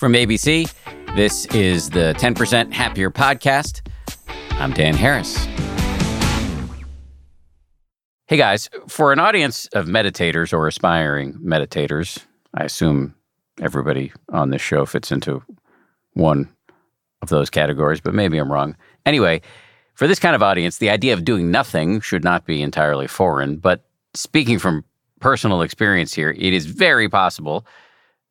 From ABC, this is the 10% Happier Podcast. I'm Dan Harris. Hey guys, for an audience of meditators or aspiring meditators, I assume everybody on this show fits into one of those categories, but maybe I'm wrong. Anyway, for this kind of audience, the idea of doing nothing should not be entirely foreign. But speaking from personal experience here, it is very possible,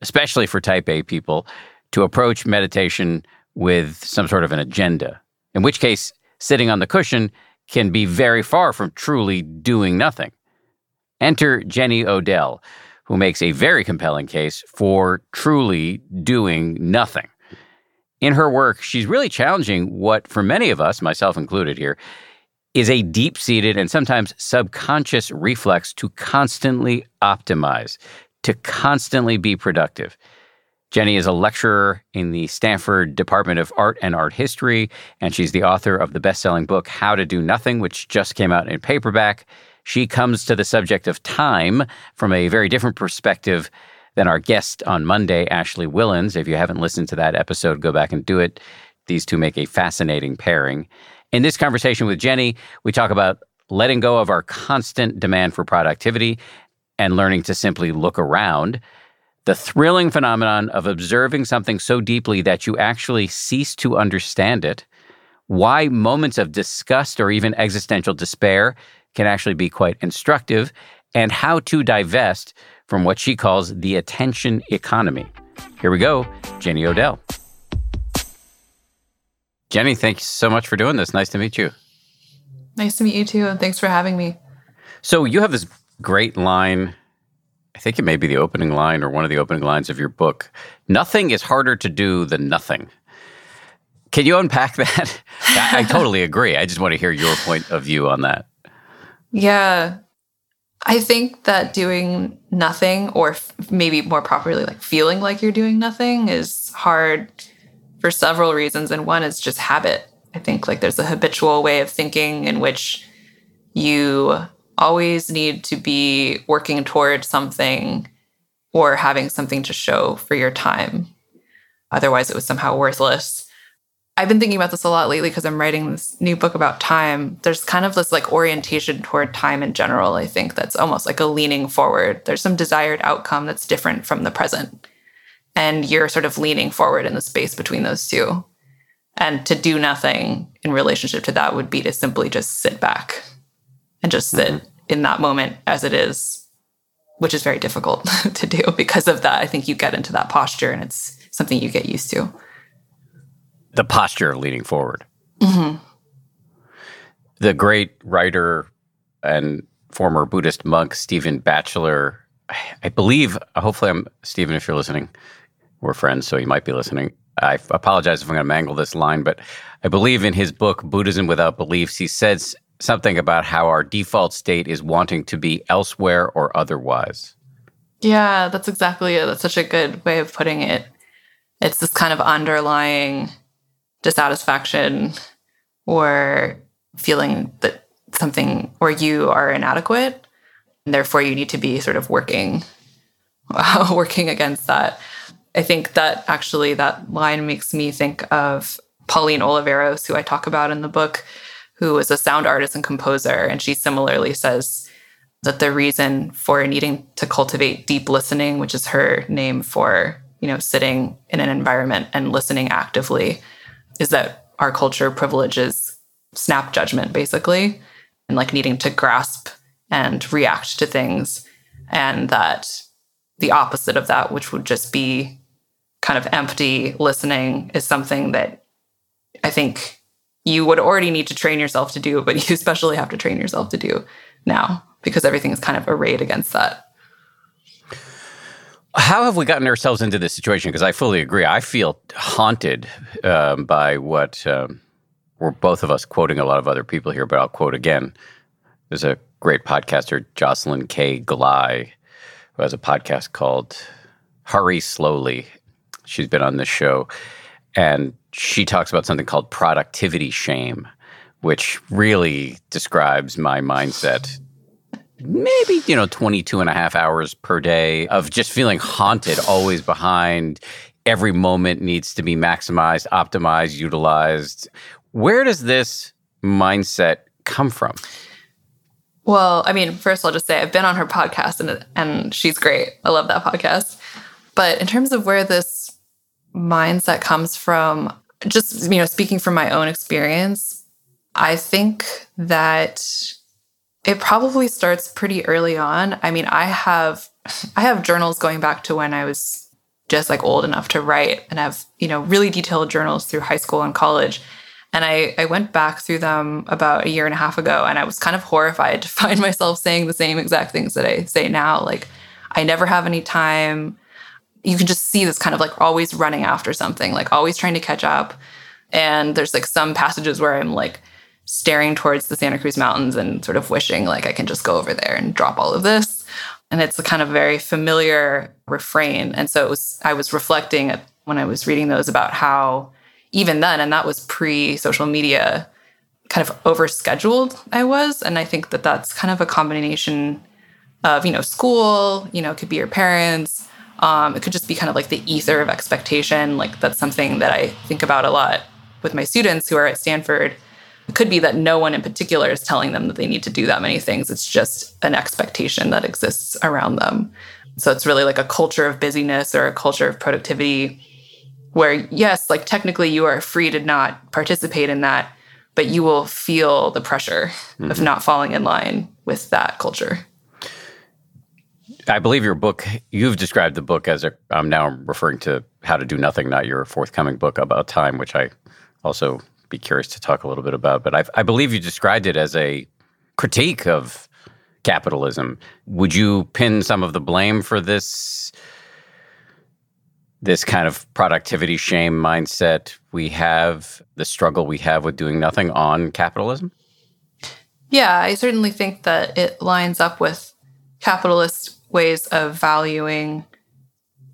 especially for type A people, to approach meditation with some sort of an agenda, in which case, sitting on the cushion can be very far from truly doing nothing. Enter Jenny Odell, who makes a very compelling case for truly doing nothing. In her work, she's really challenging what, for many of us, myself included here, is a deep seated and sometimes subconscious reflex to constantly optimize, to constantly be productive. Jenny is a lecturer in the Stanford Department of Art and Art History, and she's the author of the best selling book, How to Do Nothing, which just came out in paperback. She comes to the subject of time from a very different perspective than our guest on Monday, Ashley Whillans. If you haven't listened to that episode, go back and do it. These two make a fascinating pairing. In this conversation with Jenny, we talk about letting go of our constant demand for productivity and learning to simply look around the thrilling phenomenon of observing something so deeply that you actually cease to understand it, why moments of disgust or even existential despair can actually be quite instructive, and how to divest from what she calls the attention economy. Here we go, Jenny Odell. Jenny, thanks so much for doing this. Nice to meet you. Nice to meet you too, and thanks for having me. So, you have this great line I think it may be the opening line or one of the opening lines of your book. Nothing is harder to do than nothing. Can you unpack that? I, I totally agree. I just want to hear your point of view on that. Yeah. I think that doing nothing, or f- maybe more properly, like feeling like you're doing nothing, is hard for several reasons. And one is just habit. I think like there's a habitual way of thinking in which you always need to be working toward something or having something to show for your time. Otherwise, it was somehow worthless. I've been thinking about this a lot lately because I'm writing this new book about time. There's kind of this like orientation toward time in general, I think, that's almost like a leaning forward. There's some desired outcome that's different from the present. And you're sort of leaning forward in the space between those two. And to do nothing in relationship to that would be to simply just sit back and just sit mm-hmm. in that moment as it is, which is very difficult to do because of that. I think you get into that posture and it's something you get used to. The posture of leaning forward. Mm-hmm. The great writer and former Buddhist monk Stephen Batchelor, I believe, hopefully, I'm Stephen, if you're listening, we're friends, so you might be listening. I apologize if I'm going to mangle this line, but I believe in his book, Buddhism Without Beliefs, he says something about how our default state is wanting to be elsewhere or otherwise. Yeah, that's exactly it. That's such a good way of putting it. It's this kind of underlying dissatisfaction or feeling that something or you are inadequate and therefore you need to be sort of working working against that. I think that actually that line makes me think of Pauline Oliveros, who I talk about in the book, who is a sound artist and composer. And she similarly says that the reason for needing to cultivate deep listening, which is her name for, you know, sitting in an environment and listening actively, is that our culture privileges snap judgment, basically, and like needing to grasp and react to things. And that the opposite of that, which would just be kind of empty listening, is something that I think you would already need to train yourself to do, but you especially have to train yourself to do now because everything is kind of arrayed against that. How have we gotten ourselves into this situation? Because I fully agree. I feel haunted um, by what um, we're both of us quoting a lot of other people here, but I'll quote again. There's a great podcaster, Jocelyn K. Glei, who has a podcast called Hurry Slowly. She's been on this show. And she talks about something called productivity shame, which really describes my mindset. Maybe, you know, 22 and a half hours per day of just feeling haunted, always behind. every moment needs to be maximized, optimized, utilized. Where does this mindset come from? Well, I mean, first I'll just say I've been on her podcast and and she's great. I love that podcast. But in terms of where this mindset comes from, just you know, speaking from my own experience, I think that it probably starts pretty early on. I mean, I have I have journals going back to when I was just like old enough to write and have, you know, really detailed journals through high school and college. And I, I went back through them about a year and a half ago and I was kind of horrified to find myself saying the same exact things that I say now. Like, I never have any time. You can just see this kind of like always running after something, like always trying to catch up. And there's like some passages where I'm like staring towards the Santa Cruz Mountains and sort of wishing like I can just go over there and drop all of this. And it's a kind of very familiar refrain. And so it was, I was reflecting when I was reading those about how even then, and that was pre social media, kind of overscheduled I was. And I think that that's kind of a combination of, you know, school, you know, could be your parents. Um, it could just be kind of like the ether of expectation. Like that's something that I think about a lot with my students who are at Stanford. It could be that no one in particular is telling them that they need to do that many things. It's just an expectation that exists around them. So it's really like a culture of busyness or a culture of productivity where yes like technically you are free to not participate in that but you will feel the pressure mm-hmm. of not falling in line with that culture i believe your book you've described the book as a i'm now referring to how to do nothing not your forthcoming book about time which i also be curious to talk a little bit about but i, I believe you described it as a critique of capitalism would you pin some of the blame for this this kind of productivity shame mindset we have, the struggle we have with doing nothing on capitalism? Yeah, I certainly think that it lines up with capitalist ways of valuing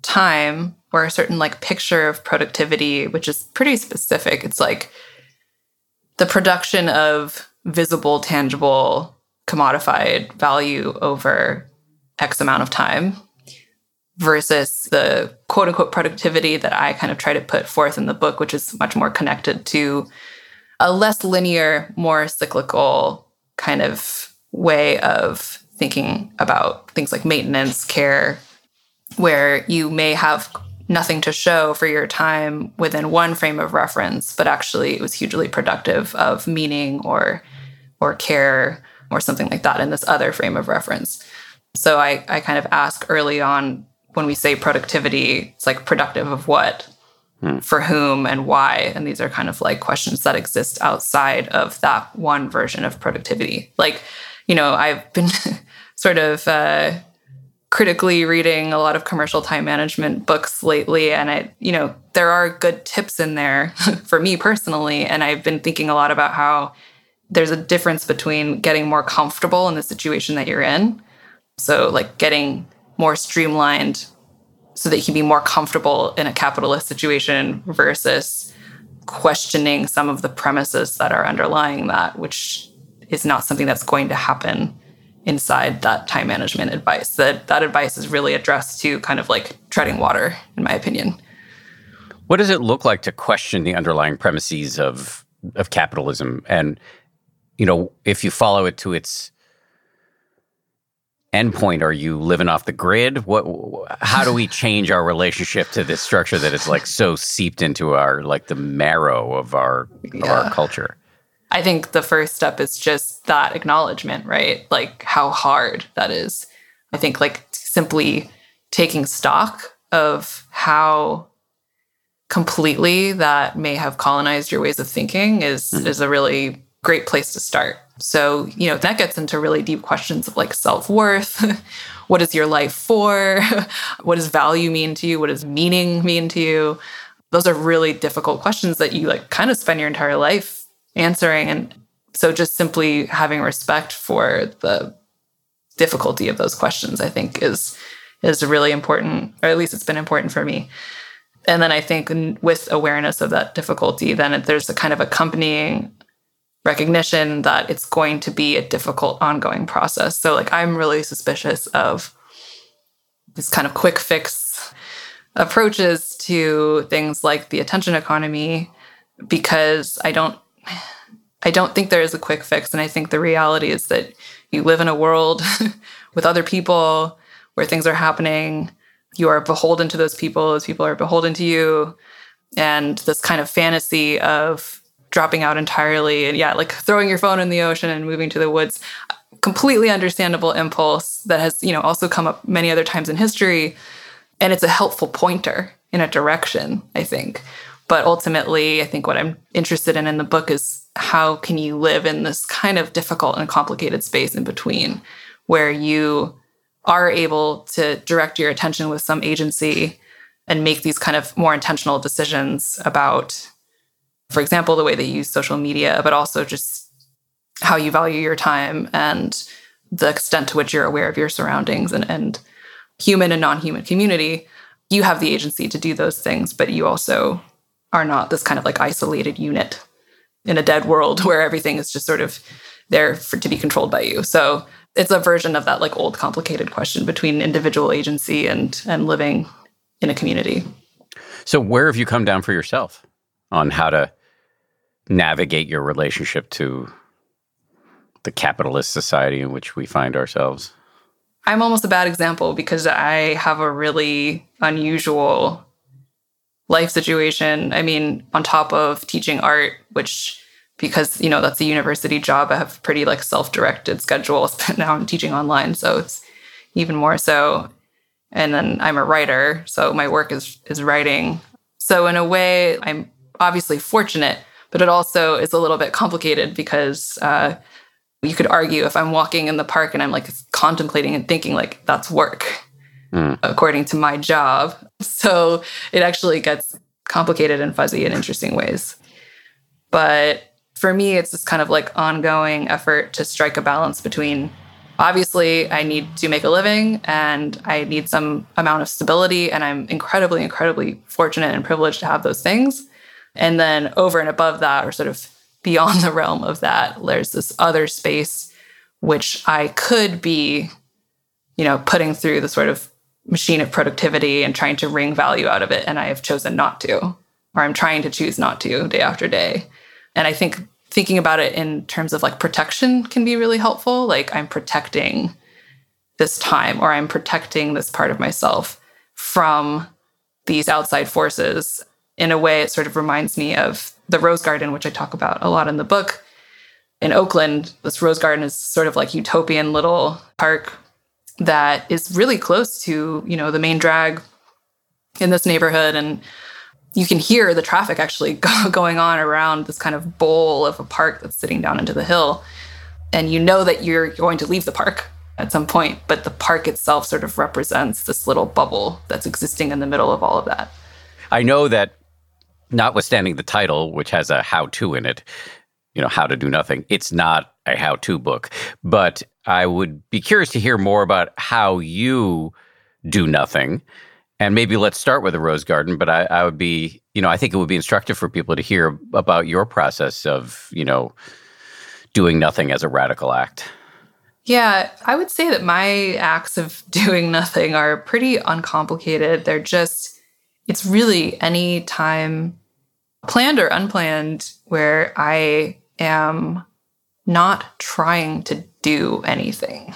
time or a certain like picture of productivity, which is pretty specific. It's like the production of visible, tangible, commodified value over X amount of time versus the quote unquote productivity that I kind of try to put forth in the book, which is much more connected to a less linear, more cyclical kind of way of thinking about things like maintenance, care, where you may have nothing to show for your time within one frame of reference, but actually it was hugely productive of meaning or or care or something like that in this other frame of reference. So I, I kind of ask early on when we say productivity, it's like productive of what, hmm. for whom, and why. And these are kind of like questions that exist outside of that one version of productivity. Like, you know, I've been sort of uh, critically reading a lot of commercial time management books lately. And I, you know, there are good tips in there for me personally. And I've been thinking a lot about how there's a difference between getting more comfortable in the situation that you're in. So, like, getting more streamlined so that you can be more comfortable in a capitalist situation versus questioning some of the premises that are underlying that, which is not something that's going to happen inside that time management advice. That that advice is really addressed to kind of like treading water, in my opinion. What does it look like to question the underlying premises of of capitalism? And you know, if you follow it to its endpoint are you living off the grid what how do we change our relationship to this structure that is like so seeped into our like the marrow of our yeah. of our culture i think the first step is just that acknowledgement right like how hard that is i think like simply taking stock of how completely that may have colonized your ways of thinking is mm-hmm. is a really great place to start so, you know, that gets into really deep questions of like self worth. what is your life for? what does value mean to you? What does meaning mean to you? Those are really difficult questions that you like kind of spend your entire life answering. And so just simply having respect for the difficulty of those questions, I think is is really important, or at least it's been important for me. And then I think with awareness of that difficulty, then there's a kind of accompanying recognition that it's going to be a difficult ongoing process. So like I'm really suspicious of this kind of quick fix approaches to things like the attention economy because I don't I don't think there is a quick fix and I think the reality is that you live in a world with other people where things are happening. You are beholden to those people. Those people are beholden to you. And this kind of fantasy of dropping out entirely and yeah like throwing your phone in the ocean and moving to the woods completely understandable impulse that has you know also come up many other times in history. And it's a helpful pointer in a direction i think but ultimately i think what i'm interested in in the book is how can you live in this kind of difficult and complicated space in between where you are able to direct your attention with some agency and make these kind of more intentional decisions about for example the way they use social media but also just how you value your time and the extent to which you're aware of your surroundings and, and human and non-human community. You have the agency to do those things but you also are not this kind of like isolated unit in a dead world where everything is just sort of there for, to be controlled by you so it's a version of that like old complicated question between individual agency and and living in a community so where have you come down for yourself on how to navigate your relationship to the capitalist society in which we find ourselves? I'm almost a bad example because I have a really unusual life situation. I mean, on top of teaching art, which because you know that's a university job, I have pretty like self-directed schedule. now I'm teaching online, so it's even more so. And then I'm a writer, so my work is is writing. So in a way, I'm obviously fortunate, but it also is a little bit complicated because uh, you could argue if I'm walking in the park and I'm like contemplating and thinking like that's work mm. according to my job. So it actually gets complicated and fuzzy in interesting ways. But for me, it's this kind of like ongoing effort to strike a balance between obviously I need to make a living and I need some amount of stability. And I'm incredibly, incredibly fortunate and privileged to have those things. And then over and above that, or sort of beyond the realm of that, there's this other space which I could be, you know, putting through the sort of machine of productivity and trying to wring value out of it. And I have chosen not to, or I'm trying to choose not to day after day. And I think thinking about it in terms of like protection can be really helpful. Like I'm protecting this time or I'm protecting this part of myself from these outside forces. In a way, it sort of reminds me of the Rose Garden, which I talk about a lot in the book. In Oakland, this Rose Garden is sort of like utopian little park that is really close to, you know, the main drag in this neighborhood and you can hear the traffic actually going on around this kind of bowl of a park that's sitting down into the hill. And you know that you're going to leave the park at some point, but the park itself sort of represents this little bubble that's existing in the middle of all of that. I know that notwithstanding the title, which has a how to in it, you know, how to do nothing, it's not a how to book. But I would be curious to hear more about how you do nothing. And maybe let's start with the Rose Garden, but I, I would be, you know, I think it would be instructive for people to hear about your process of, you know, doing nothing as a radical act. Yeah, I would say that my acts of doing nothing are pretty uncomplicated. They're just it's really any time planned or unplanned where I am not trying to do anything.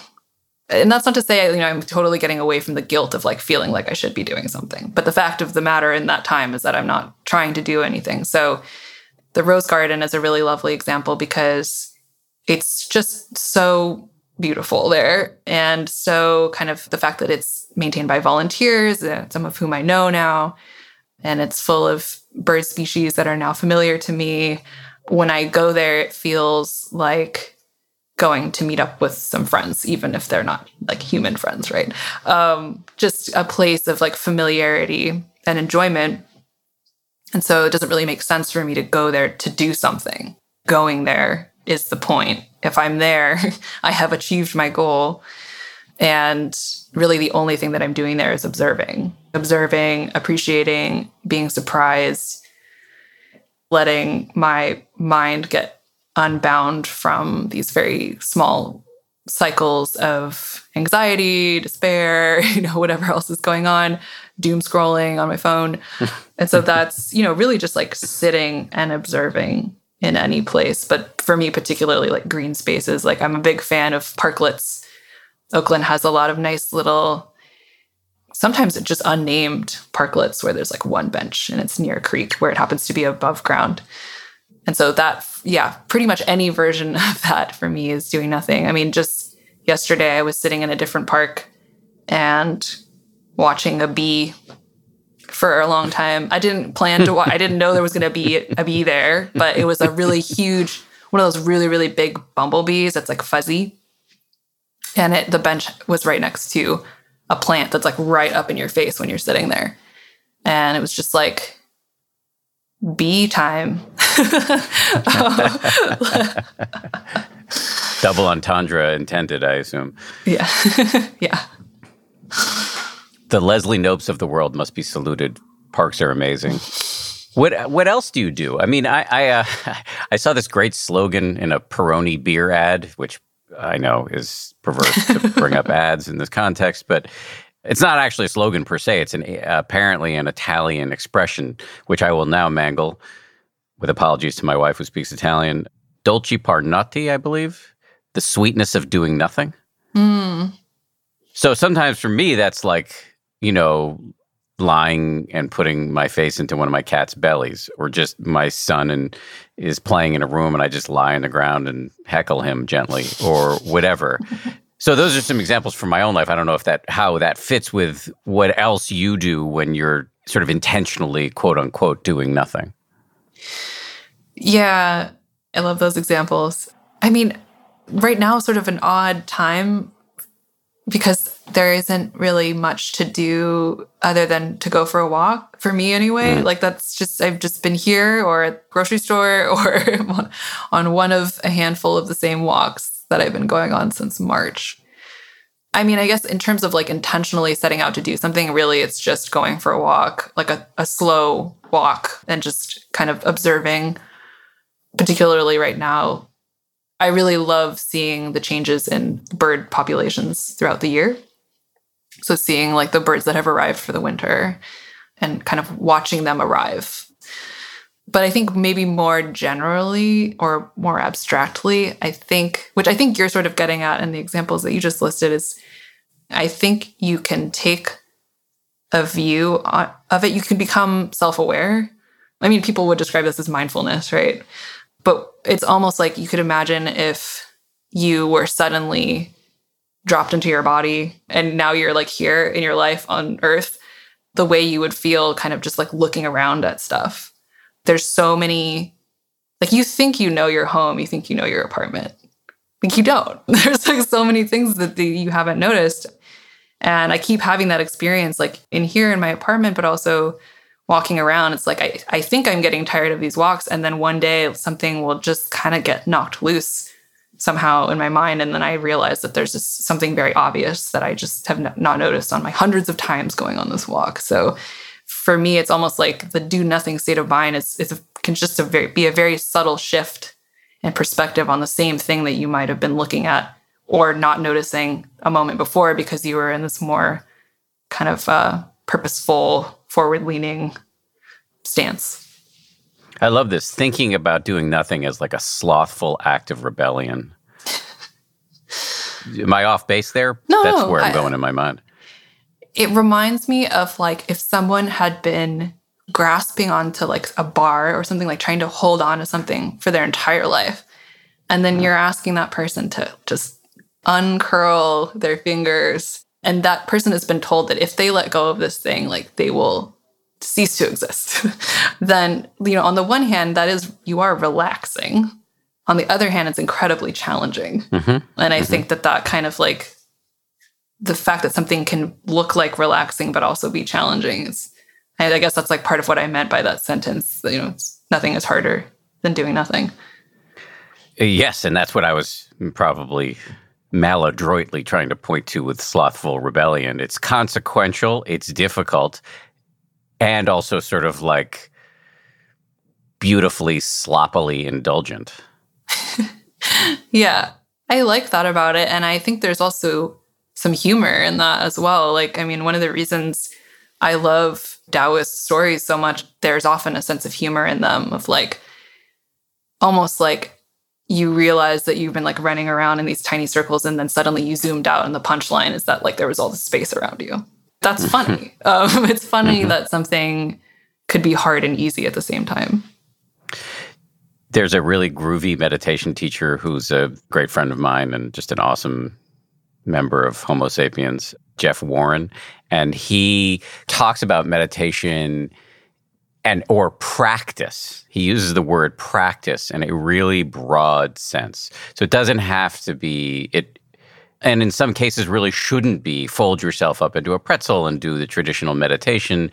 And that's not to say, you know, I'm totally getting away from the guilt of like feeling like I should be doing something. But the fact of the matter in that time is that I'm not trying to do anything. So the Rose Garden is a really lovely example because it's just so beautiful there. And so, kind of the fact that it's maintained by volunteers, uh, some of whom I know now, and it's full of bird species that are now familiar to me. When I go there, it feels like going to meet up with some friends, even if they're not like human friends, right? Um, just a place of like familiarity and enjoyment. And so it doesn't really make sense for me to go there to do something. Going there is the point if I'm there, I have achieved my goal. And really, the only thing that I'm doing there is observing, observing, appreciating, being surprised, letting my mind get unbound from these very small cycles of anxiety, despair, you know, whatever else is going on, doom scrolling on my phone. and so that's, you know, really just like sitting and observing in any place. But for me, particularly like green spaces, like I'm a big fan of parklets. Oakland has a lot of nice little, sometimes just unnamed parklets where there's like one bench and it's near a creek where it happens to be above ground. And so that, yeah, pretty much any version of that for me is doing nothing. I mean, just yesterday I was sitting in a different park and watching a bee for a long time. I didn't plan to watch, I didn't know there was going to be a bee there, but it was a really huge, one of those really, really big bumblebees that's like fuzzy. And it, the bench was right next to a plant that's like right up in your face when you're sitting there. And it was just like, bee time. Double entendre intended, I assume. Yeah. yeah. The Leslie Knopes of the world must be saluted. Parks are amazing. What what else do you do? I mean, I I, uh, I saw this great slogan in a Peroni beer ad, which I know is perverse to bring up ads in this context, but it's not actually a slogan per se. It's an apparently an Italian expression, which I will now mangle, with apologies to my wife who speaks Italian. Dolci par notte, I believe, the sweetness of doing nothing. Mm. So sometimes for me, that's like you know, lying and putting my face into one of my cat's bellies, or just my son and is playing in a room and I just lie on the ground and heckle him gently, or whatever. so those are some examples from my own life. I don't know if that how that fits with what else you do when you're sort of intentionally quote unquote doing nothing. Yeah, I love those examples. I mean, right now sort of an odd time because there isn't really much to do other than to go for a walk for me anyway mm. like that's just i've just been here or at grocery store or on one of a handful of the same walks that i've been going on since march i mean i guess in terms of like intentionally setting out to do something really it's just going for a walk like a, a slow walk and just kind of observing particularly right now I really love seeing the changes in bird populations throughout the year. So, seeing like the birds that have arrived for the winter and kind of watching them arrive. But I think maybe more generally or more abstractly, I think, which I think you're sort of getting at in the examples that you just listed, is I think you can take a view of it. You can become self aware. I mean, people would describe this as mindfulness, right? But it's almost like you could imagine if you were suddenly dropped into your body and now you're like here in your life on earth, the way you would feel kind of just like looking around at stuff. There's so many, like you think you know your home, you think you know your apartment. Like you don't. There's like so many things that the, you haven't noticed. And I keep having that experience like in here in my apartment, but also walking around, it's like I, I think I'm getting tired of these walks. And then one day something will just kind of get knocked loose somehow in my mind. And then I realize that there's just something very obvious that I just have not noticed on my hundreds of times going on this walk. So for me, it's almost like the do nothing state of mind is, is a, can just a very, be a very subtle shift in perspective on the same thing that you might have been looking at or not noticing a moment before because you were in this more kind of uh, purposeful forward leaning stance. I love this thinking about doing nothing as like a slothful act of rebellion. Am I off base there? No, that's where I'm I, going in my mind. It reminds me of like if someone had been grasping onto like a bar or something, like trying to hold on to something for their entire life, and then mm-hmm. you're asking that person to just uncurl their fingers and that person has been told that if they let go of this thing like they will cease to exist then you know on the one hand that is you are relaxing on the other hand it's incredibly challenging mm-hmm. and i mm-hmm. think that that kind of like the fact that something can look like relaxing but also be challenging is i guess that's like part of what i meant by that sentence you know nothing is harder than doing nothing yes and that's what i was probably maladroitly trying to point to with slothful rebellion. It's consequential, it's difficult, and also sort of like beautifully sloppily indulgent. yeah, I like that about it. And I think there's also some humor in that as well. Like, I mean, one of the reasons I love Taoist stories so much. There's often a sense of humor in them, of like almost like you realize that you've been like running around in these tiny circles and then suddenly you zoomed out and the punchline is that like there was all this space around you. That's funny. um, it's funny mm-hmm. that something could be hard and easy at the same time. There's a really groovy meditation teacher who's a great friend of mine and just an awesome member of Homo sapiens, Jeff Warren. And he talks about meditation and or practice. He uses the word practice in a really broad sense. So it doesn't have to be it and in some cases really shouldn't be fold yourself up into a pretzel and do the traditional meditation.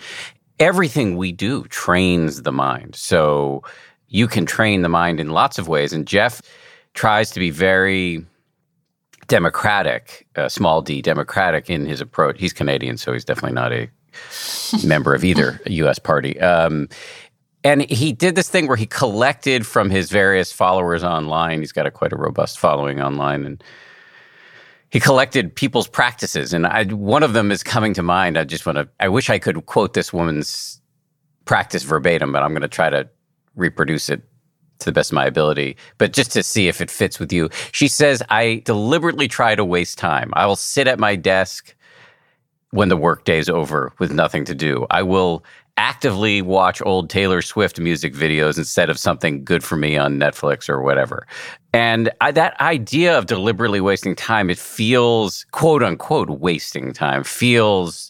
Everything we do trains the mind. So you can train the mind in lots of ways and Jeff tries to be very democratic, uh, small d, democratic in his approach. He's Canadian, so he's definitely not a member of either U.S. party. Um, and he did this thing where he collected from his various followers online. He's got a quite a robust following online, and he collected people's practices. And I, one of them is coming to mind. I just want to. I wish I could quote this woman's practice verbatim, but I'm going to try to reproduce it to the best of my ability, but just to see if it fits with you. She says, I deliberately try to waste time. I will sit at my desk when the workday is over with nothing to do. I will actively watch old Taylor Swift music videos instead of something good for me on Netflix or whatever. And I, that idea of deliberately wasting time, it feels quote unquote wasting time, feels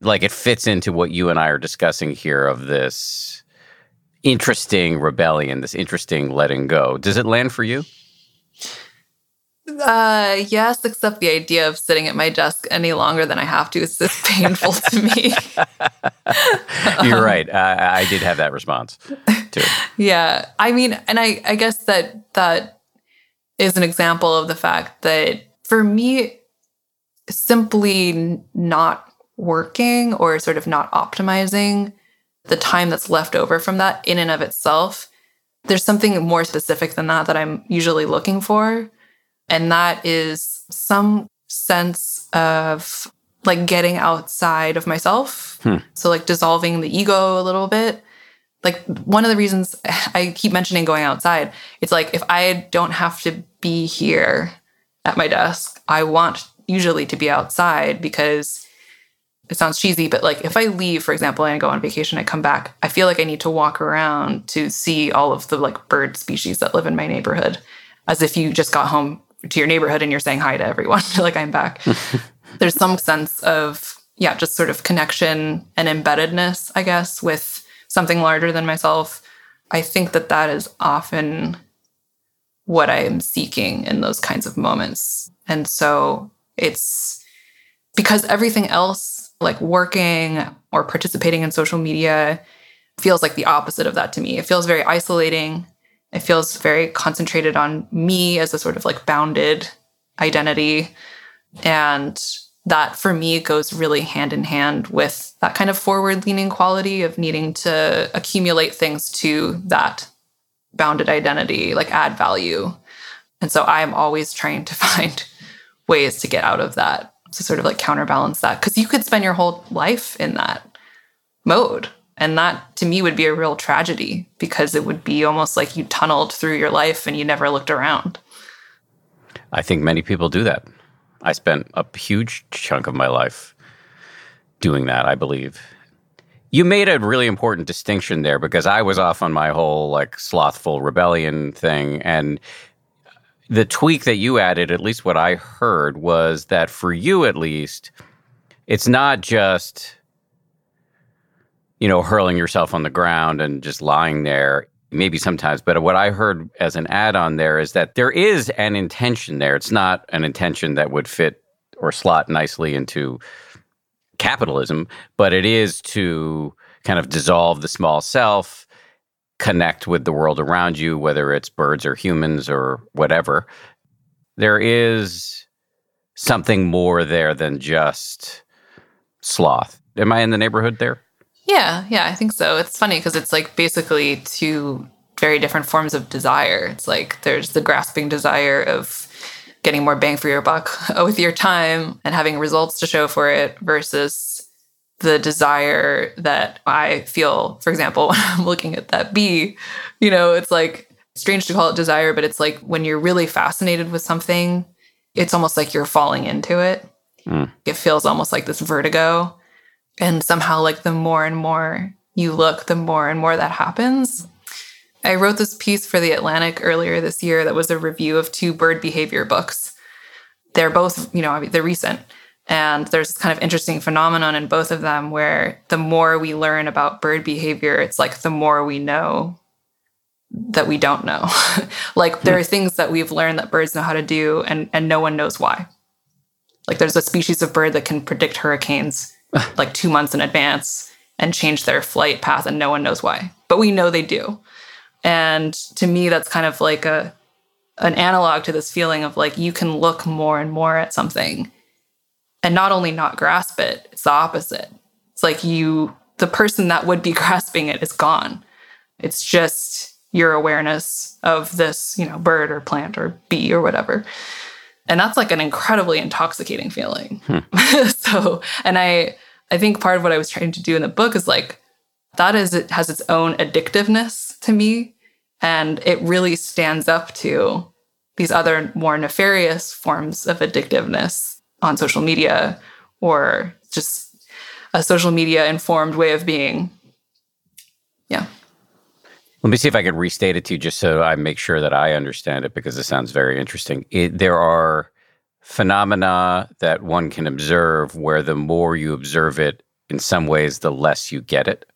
like it fits into what you and I are discussing here of this interesting rebellion, this interesting letting go. Does it land for you? Uh, yes, except the idea of sitting at my desk any longer than I have to is just painful to me. You're um, right. Uh, I did have that response too. Yeah, I mean, and I, I guess that that is an example of the fact that for me, simply not working or sort of not optimizing the time that's left over from that in and of itself, there's something more specific than that that I'm usually looking for and that is some sense of like getting outside of myself. Hmm. So, like dissolving the ego a little bit. Like, one of the reasons I keep mentioning going outside, it's like if I don't have to be here at my desk, I want usually to be outside because it sounds cheesy, but like if I leave, for example, and I go on vacation, I come back, I feel like I need to walk around to see all of the like bird species that live in my neighborhood as if you just got home to your neighborhood and you're saying hi to everyone like i'm back. There's some sense of yeah just sort of connection and embeddedness i guess with something larger than myself. I think that that is often what i am seeking in those kinds of moments. And so it's because everything else like working or participating in social media feels like the opposite of that to me. It feels very isolating it feels very concentrated on me as a sort of like bounded identity. And that for me goes really hand in hand with that kind of forward leaning quality of needing to accumulate things to that bounded identity, like add value. And so I'm always trying to find ways to get out of that to sort of like counterbalance that. Cause you could spend your whole life in that mode and that to me would be a real tragedy because it would be almost like you tunneled through your life and you never looked around. I think many people do that. I spent a huge chunk of my life doing that, I believe. You made a really important distinction there because I was off on my whole like slothful rebellion thing. And the tweak that you added, at least what I heard, was that for you at least, it's not just you know, hurling yourself on the ground and just lying there, maybe sometimes. But what I heard as an add on there is that there is an intention there. It's not an intention that would fit or slot nicely into capitalism, but it is to kind of dissolve the small self, connect with the world around you, whether it's birds or humans or whatever. There is something more there than just sloth. Am I in the neighborhood there? Yeah, yeah, I think so. It's funny because it's like basically two very different forms of desire. It's like there's the grasping desire of getting more bang for your buck with your time and having results to show for it versus the desire that I feel, for example, when I'm looking at that bee, you know, it's like strange to call it desire, but it's like when you're really fascinated with something, it's almost like you're falling into it. Mm. It feels almost like this vertigo. And somehow, like the more and more you look, the more and more that happens. I wrote this piece for The Atlantic earlier this year that was a review of two bird behavior books. They're both, you know, they're recent. And there's this kind of interesting phenomenon in both of them where the more we learn about bird behavior, it's like the more we know that we don't know. like there are things that we've learned that birds know how to do and, and no one knows why. Like there's a species of bird that can predict hurricanes like two months in advance and change their flight path and no one knows why. But we know they do. And to me, that's kind of like a an analog to this feeling of like you can look more and more at something and not only not grasp it, it's the opposite. It's like you, the person that would be grasping it is gone. It's just your awareness of this, you know, bird or plant or bee or whatever. And that's like an incredibly intoxicating feeling. Hmm. so, and I, I think part of what I was trying to do in the book is like, that is, it has its own addictiveness to me. And it really stands up to these other more nefarious forms of addictiveness on social media or just a social media informed way of being. Yeah. Let me see if I can restate it to you just so I make sure that I understand it because it sounds very interesting. It, there are phenomena that one can observe where the more you observe it, in some ways, the less you get it.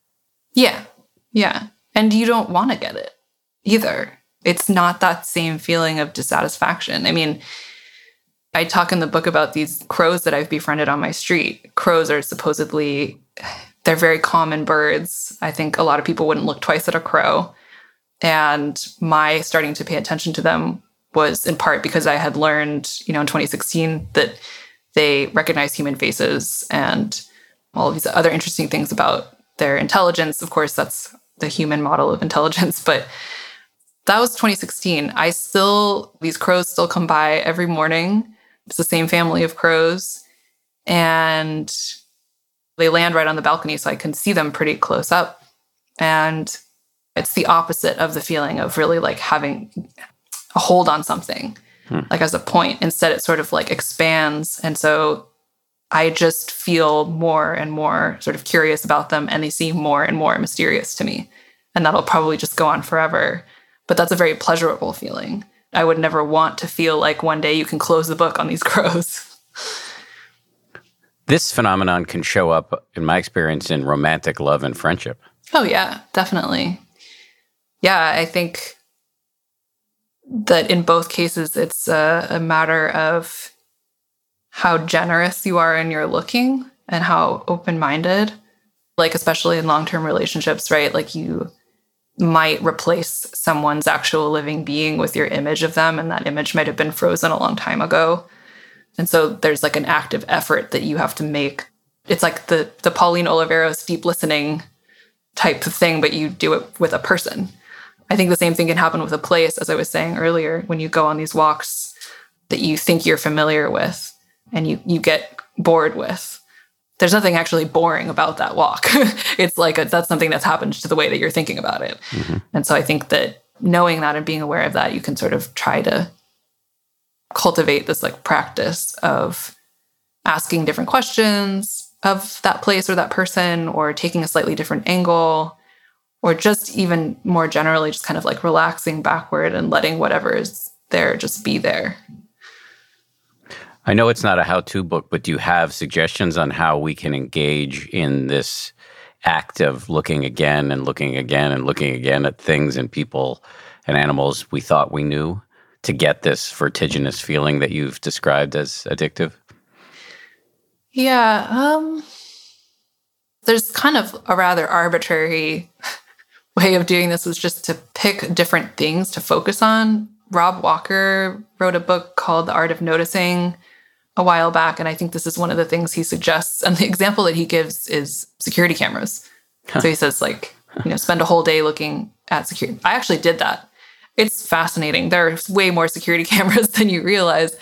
Yeah. Yeah. And you don't want to get it either. It's not that same feeling of dissatisfaction. I mean, I talk in the book about these crows that I've befriended on my street. Crows are supposedly they're very common birds. I think a lot of people wouldn't look twice at a crow. And my starting to pay attention to them was in part because I had learned, you know, in 2016 that they recognize human faces and all these other interesting things about their intelligence. Of course, that's the human model of intelligence, but that was 2016. I still, these crows still come by every morning it's the same family of crows. And they land right on the balcony, so I can see them pretty close up. And it's the opposite of the feeling of really like having a hold on something, hmm. like as a point. Instead, it sort of like expands. And so I just feel more and more sort of curious about them, and they seem more and more mysterious to me. And that'll probably just go on forever. But that's a very pleasurable feeling. I would never want to feel like one day you can close the book on these crows. This phenomenon can show up, in my experience, in romantic love and friendship. Oh, yeah, definitely. Yeah, I think that in both cases, it's a, a matter of how generous you are in your looking and how open minded. Like, especially in long term relationships, right? Like, you might replace someone's actual living being with your image of them and that image might have been frozen a long time ago and so there's like an active effort that you have to make it's like the the pauline oliveros deep listening type of thing but you do it with a person i think the same thing can happen with a place as i was saying earlier when you go on these walks that you think you're familiar with and you you get bored with there's nothing actually boring about that walk. it's like a, that's something that's happened to the way that you're thinking about it. Mm-hmm. And so I think that knowing that and being aware of that, you can sort of try to cultivate this like practice of asking different questions of that place or that person or taking a slightly different angle or just even more generally just kind of like relaxing backward and letting whatever is there just be there I know it's not a how to book, but do you have suggestions on how we can engage in this act of looking again and looking again and looking again at things and people and animals we thought we knew to get this vertiginous feeling that you've described as addictive? Yeah. Um, there's kind of a rather arbitrary way of doing this was just to pick different things to focus on. Rob Walker wrote a book called The Art of Noticing a while back, and I think this is one of the things he suggests. And the example that he gives is security cameras. Huh. So he says, like, you know, spend a whole day looking at security. I actually did that. It's fascinating. There are way more security cameras than you realize.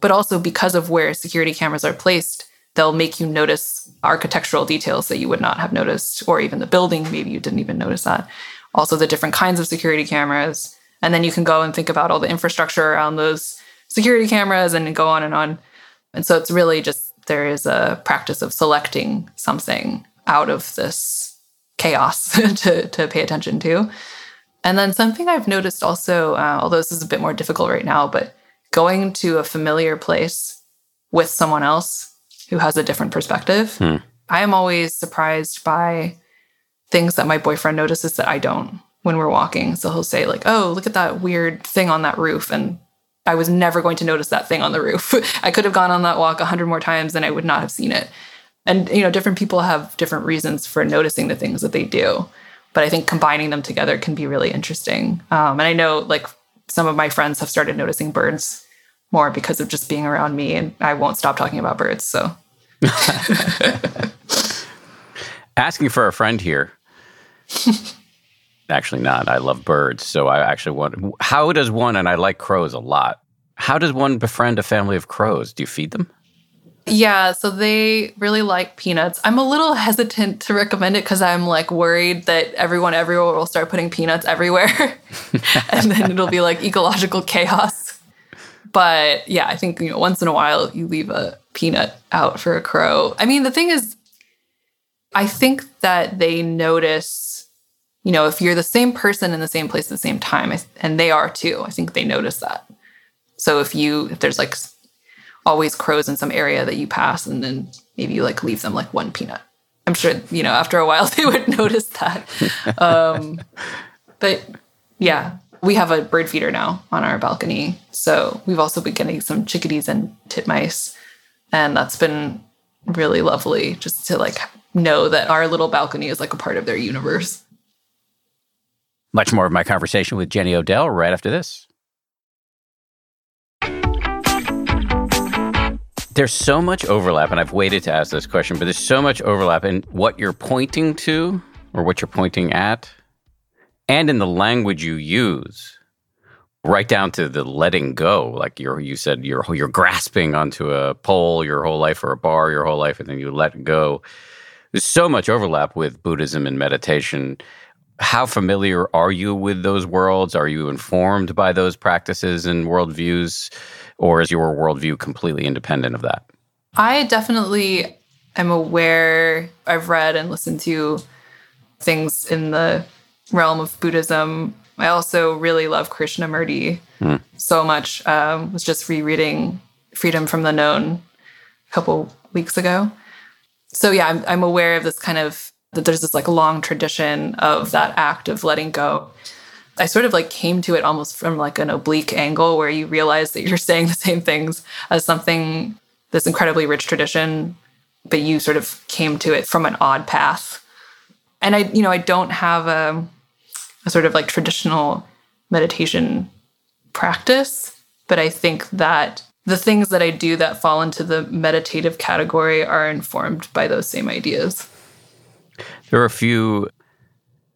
But also because of where security cameras are placed, they'll make you notice architectural details that you would not have noticed, or even the building, maybe you didn't even notice that. Also, the different kinds of security cameras. And then you can go and think about all the infrastructure around those security cameras and go on and on. And so it's really just there is a practice of selecting something out of this chaos to, to pay attention to. And then something I've noticed also, uh, although this is a bit more difficult right now, but going to a familiar place with someone else who has a different perspective. Hmm. I am always surprised by things that my boyfriend notices that I don't when we're walking. So he'll say, like, oh, look at that weird thing on that roof. And I was never going to notice that thing on the roof. I could have gone on that walk a hundred more times and I would not have seen it. And, you know, different people have different reasons for noticing the things that they do. But I think combining them together can be really interesting. Um, and I know, like, some of my friends have started noticing birds more because of just being around me and I won't stop talking about birds. So asking for a friend here. actually not. I love birds. So I actually want how does one and I like crows a lot. How does one befriend a family of crows? Do you feed them? Yeah, so they really like peanuts. I'm a little hesitant to recommend it because I'm like worried that everyone everywhere will start putting peanuts everywhere. and then it'll be like ecological chaos. But yeah, I think you know once in a while you leave a peanut out for a crow. I mean, the thing is, I think that they notice, you know, if you're the same person in the same place at the same time, and they are too, I think they notice that. So if you, if there's like always crows in some area that you pass, and then maybe you like leave them like one peanut. I'm sure, you know, after a while they would notice that. Um, but yeah, we have a bird feeder now on our balcony. So we've also been getting some chickadees and titmice. And that's been really lovely just to like know that our little balcony is like a part of their universe. Much more of my conversation with Jenny Odell right after this. There's so much overlap, and I've waited to ask this question, but there's so much overlap in what you're pointing to or what you're pointing at and in the language you use right down to the letting go like you you said you're you're grasping onto a pole your whole life or a bar your whole life and then you let go. There's so much overlap with buddhism and meditation. How familiar are you with those worlds? Are you informed by those practices and worldviews or is your worldview completely independent of that? I definitely am aware. I've read and listened to things in the realm of Buddhism. I also really love Krishnamurti mm. so much. Um, was just rereading Freedom from the Known a couple weeks ago. So yeah, I'm, I'm aware of this kind of that there's this like long tradition of that act of letting go. I sort of like came to it almost from like an oblique angle where you realize that you're saying the same things as something this incredibly rich tradition, but you sort of came to it from an odd path. And I, you know, I don't have a a sort of like traditional meditation practice. But I think that the things that I do that fall into the meditative category are informed by those same ideas. There are a few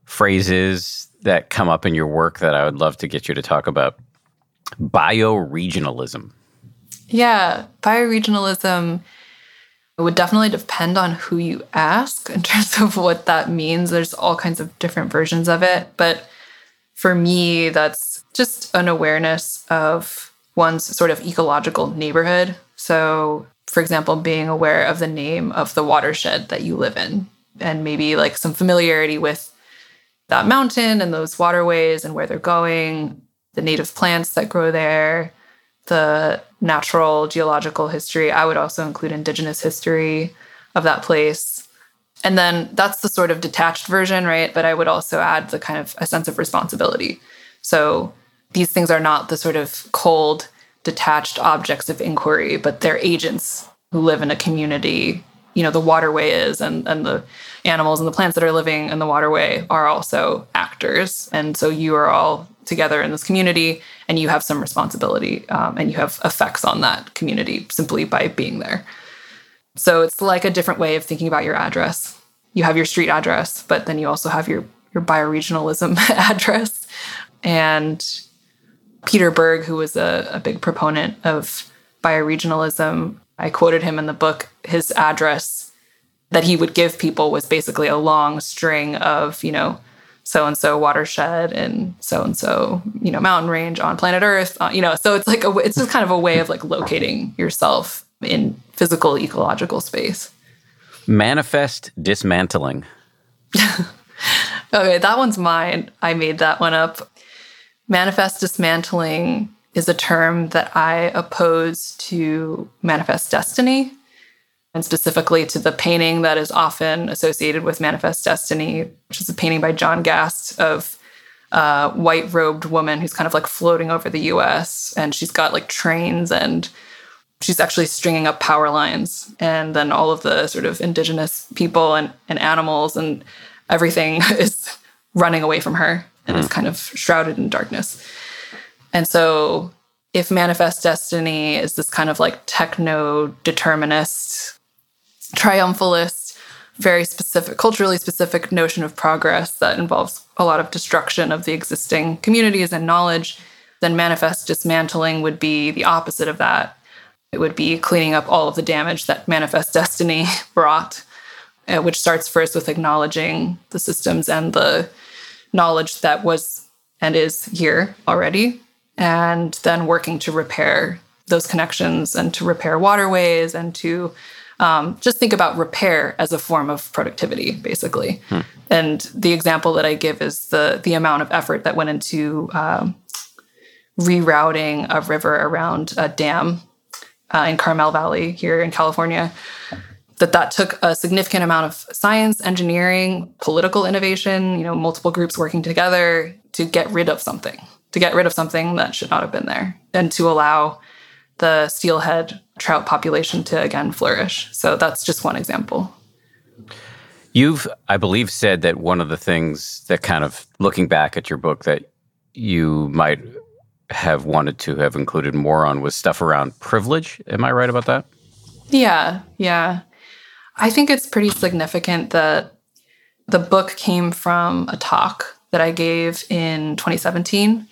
phrases that come up in your work that I would love to get you to talk about. Bioregionalism. Yeah, bioregionalism it would definitely depend on who you ask in terms of what that means. There's all kinds of different versions of it. But for me, that's just an awareness of one's sort of ecological neighborhood. So, for example, being aware of the name of the watershed that you live in, and maybe like some familiarity with that mountain and those waterways and where they're going, the native plants that grow there, the natural geological history. I would also include indigenous history of that place. And then that's the sort of detached version, right? But I would also add the kind of a sense of responsibility. So these things are not the sort of cold, detached objects of inquiry, but they're agents who live in a community. You know, the waterway is, and, and the animals and the plants that are living in the waterway are also actors. And so you are all together in this community and you have some responsibility um, and you have effects on that community simply by being there. So it's like a different way of thinking about your address. You have your street address, but then you also have your your bioregionalism address. And Peter Berg, who was a, a big proponent of bioregionalism. I quoted him in the book. His address that he would give people was basically a long string of, you know, so and so watershed and so and so, you know, mountain range on planet Earth. Uh, you know, so it's like a, it's just kind of a way of like locating yourself in physical ecological space. Manifest dismantling. okay, that one's mine. I made that one up. Manifest dismantling is a term that I oppose to manifest destiny, and specifically to the painting that is often associated with manifest destiny, which is a painting by John Gast of a white robed woman who's kind of like floating over the US, and she's got like trains and she's actually stringing up power lines and then all of the sort of indigenous people and, and animals and everything is running away from her and mm. is kind of shrouded in darkness and so if manifest destiny is this kind of like techno determinist triumphalist very specific culturally specific notion of progress that involves a lot of destruction of the existing communities and knowledge then manifest dismantling would be the opposite of that. It would be cleaning up all of the damage that Manifest Destiny brought, uh, which starts first with acknowledging the systems and the knowledge that was and is here already, and then working to repair those connections and to repair waterways and to um, just think about repair as a form of productivity, basically. Hmm. And the example that I give is the the amount of effort that went into um, rerouting a river around a dam uh, in Carmel Valley here in California, that that took a significant amount of science, engineering, political innovation, you know, multiple groups working together to get rid of something, to get rid of something that should not have been there, and to allow the steelhead trout population to again flourish. So that's just one example. You've, I believe, said that one of the things that kind of looking back at your book that you might have wanted to have included more on was stuff around privilege. Am I right about that? Yeah, yeah. I think it's pretty significant that the book came from a talk that I gave in 2017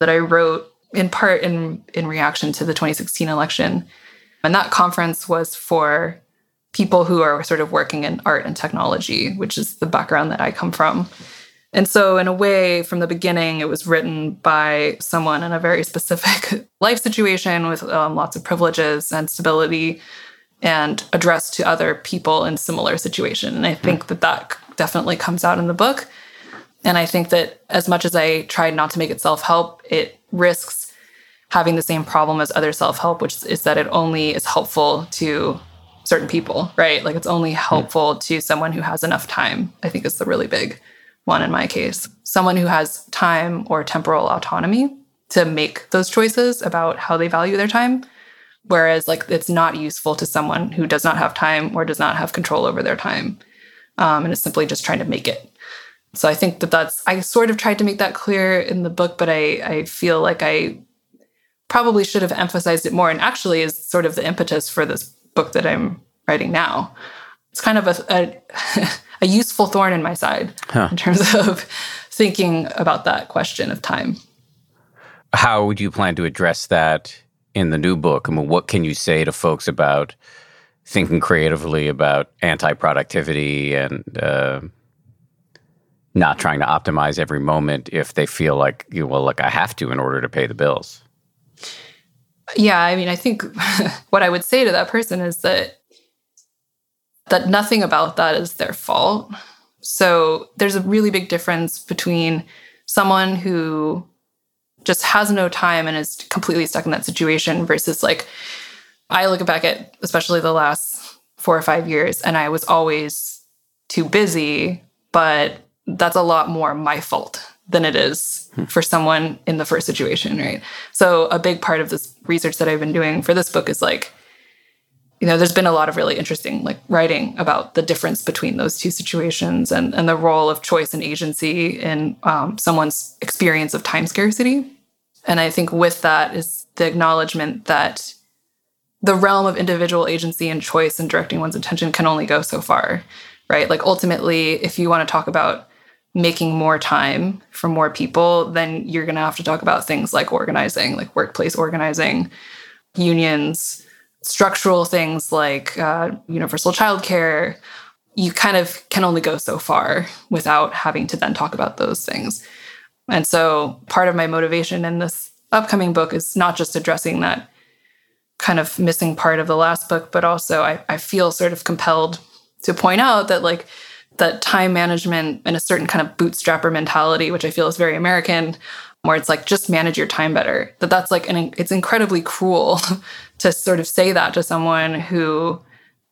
that I wrote in part in in reaction to the 2016 election. And that conference was for people who are sort of working in art and technology, which is the background that I come from. And so, in a way, from the beginning, it was written by someone in a very specific life situation with um, lots of privileges and stability and addressed to other people in similar situation. And I hmm. think that that definitely comes out in the book. And I think that as much as I tried not to make it self help, it risks having the same problem as other self help, which is that it only is helpful to certain people, right? Like it's only helpful to someone who has enough time, I think is the really big one in my case, someone who has time or temporal autonomy to make those choices about how they value their time. Whereas, like, it's not useful to someone who does not have time or does not have control over their time um, and is simply just trying to make it. So I think that that's, I sort of tried to make that clear in the book, but I, I feel like I probably should have emphasized it more and actually is sort of the impetus for this book that I'm writing now. It's kind of a, a a useful thorn in my side huh. in terms of thinking about that question of time. How would you plan to address that in the new book? I mean, what can you say to folks about thinking creatively about anti productivity and uh, not trying to optimize every moment if they feel like, you well, look, I have to in order to pay the bills? Yeah, I mean, I think what I would say to that person is that that nothing about that is their fault. So there's a really big difference between someone who just has no time and is completely stuck in that situation versus like I look back at especially the last four or five years and I was always too busy, but that's a lot more my fault than it is hmm. for someone in the first situation, right? So a big part of this research that I've been doing for this book is like you know there's been a lot of really interesting like writing about the difference between those two situations and and the role of choice and agency in um, someone's experience of time scarcity and i think with that is the acknowledgement that the realm of individual agency and choice and directing one's attention can only go so far right like ultimately if you want to talk about making more time for more people then you're going to have to talk about things like organizing like workplace organizing unions, structural things like uh, universal childcare, you kind of can only go so far without having to then talk about those things. And so part of my motivation in this upcoming book is not just addressing that kind of missing part of the last book, but also I, I feel sort of compelled to point out that like that time management and a certain kind of bootstrapper mentality, which I feel is very American, where it's like just manage your time better. That that's like an it's incredibly cruel to sort of say that to someone who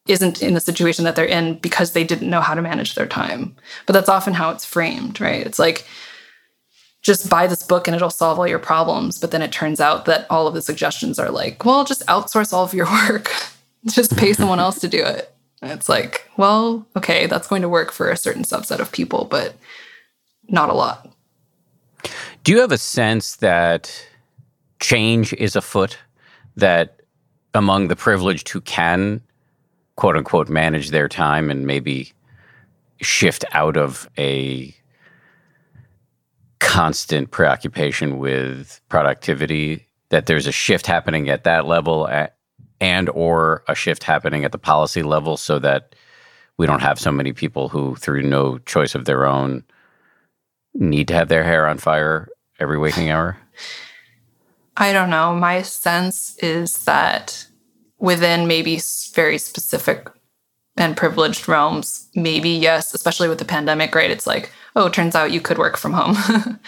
isn't in the situation that they're in because they didn't know how to manage their time. But that's often how it's framed, right? It's like just buy this book and it'll solve all your problems. But then it turns out that all of the suggestions are like, well, just outsource all of your work, just pay someone else to do it. It's like, well, okay, that's going to work for a certain subset of people, but not a lot. Do you have a sense that change is afoot? That among the privileged who can, quote unquote, manage their time and maybe shift out of a constant preoccupation with productivity, that there's a shift happening at that level at, and or a shift happening at the policy level so that we don't have so many people who through no choice of their own need to have their hair on fire every waking hour? I don't know. My sense is that within maybe very specific and privileged realms, maybe yes, especially with the pandemic, right? It's like, oh, it turns out you could work from home.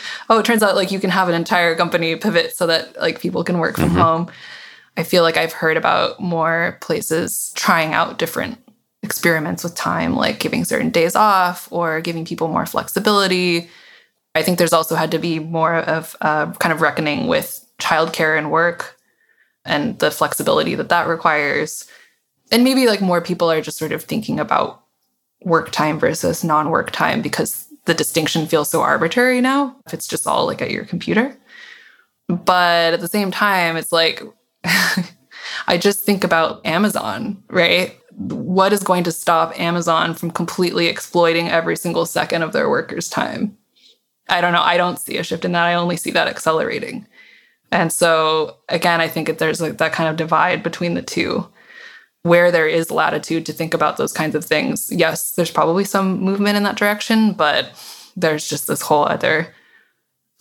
oh, it turns out like you can have an entire company pivot so that like people can work from mm-hmm. home. I feel like I've heard about more places trying out different experiments with time, like giving certain days off or giving people more flexibility. I think there's also had to be more of a kind of reckoning with childcare and work and the flexibility that that requires. And maybe like more people are just sort of thinking about work time versus non work time because the distinction feels so arbitrary now if it's just all like at your computer. But at the same time, it's like, I just think about Amazon, right? What is going to stop Amazon from completely exploiting every single second of their workers' time? I don't know. I don't see a shift in that. I only see that accelerating. And so, again, I think there's like that kind of divide between the two where there is latitude to think about those kinds of things. Yes, there's probably some movement in that direction, but there's just this whole other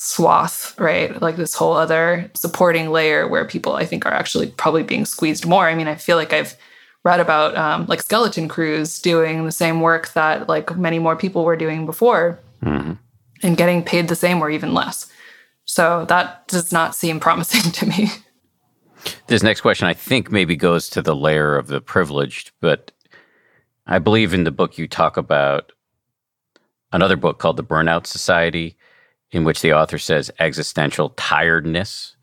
swath, right? Like this whole other supporting layer where people, I think, are actually probably being squeezed more. I mean, I feel like I've read about um, like skeleton crews doing the same work that like many more people were doing before. Mm-hmm and getting paid the same or even less. So that does not seem promising to me. This next question, I think, maybe goes to the layer of the privileged, but I believe in the book you talk about another book called The Burnout Society, in which the author says existential tiredness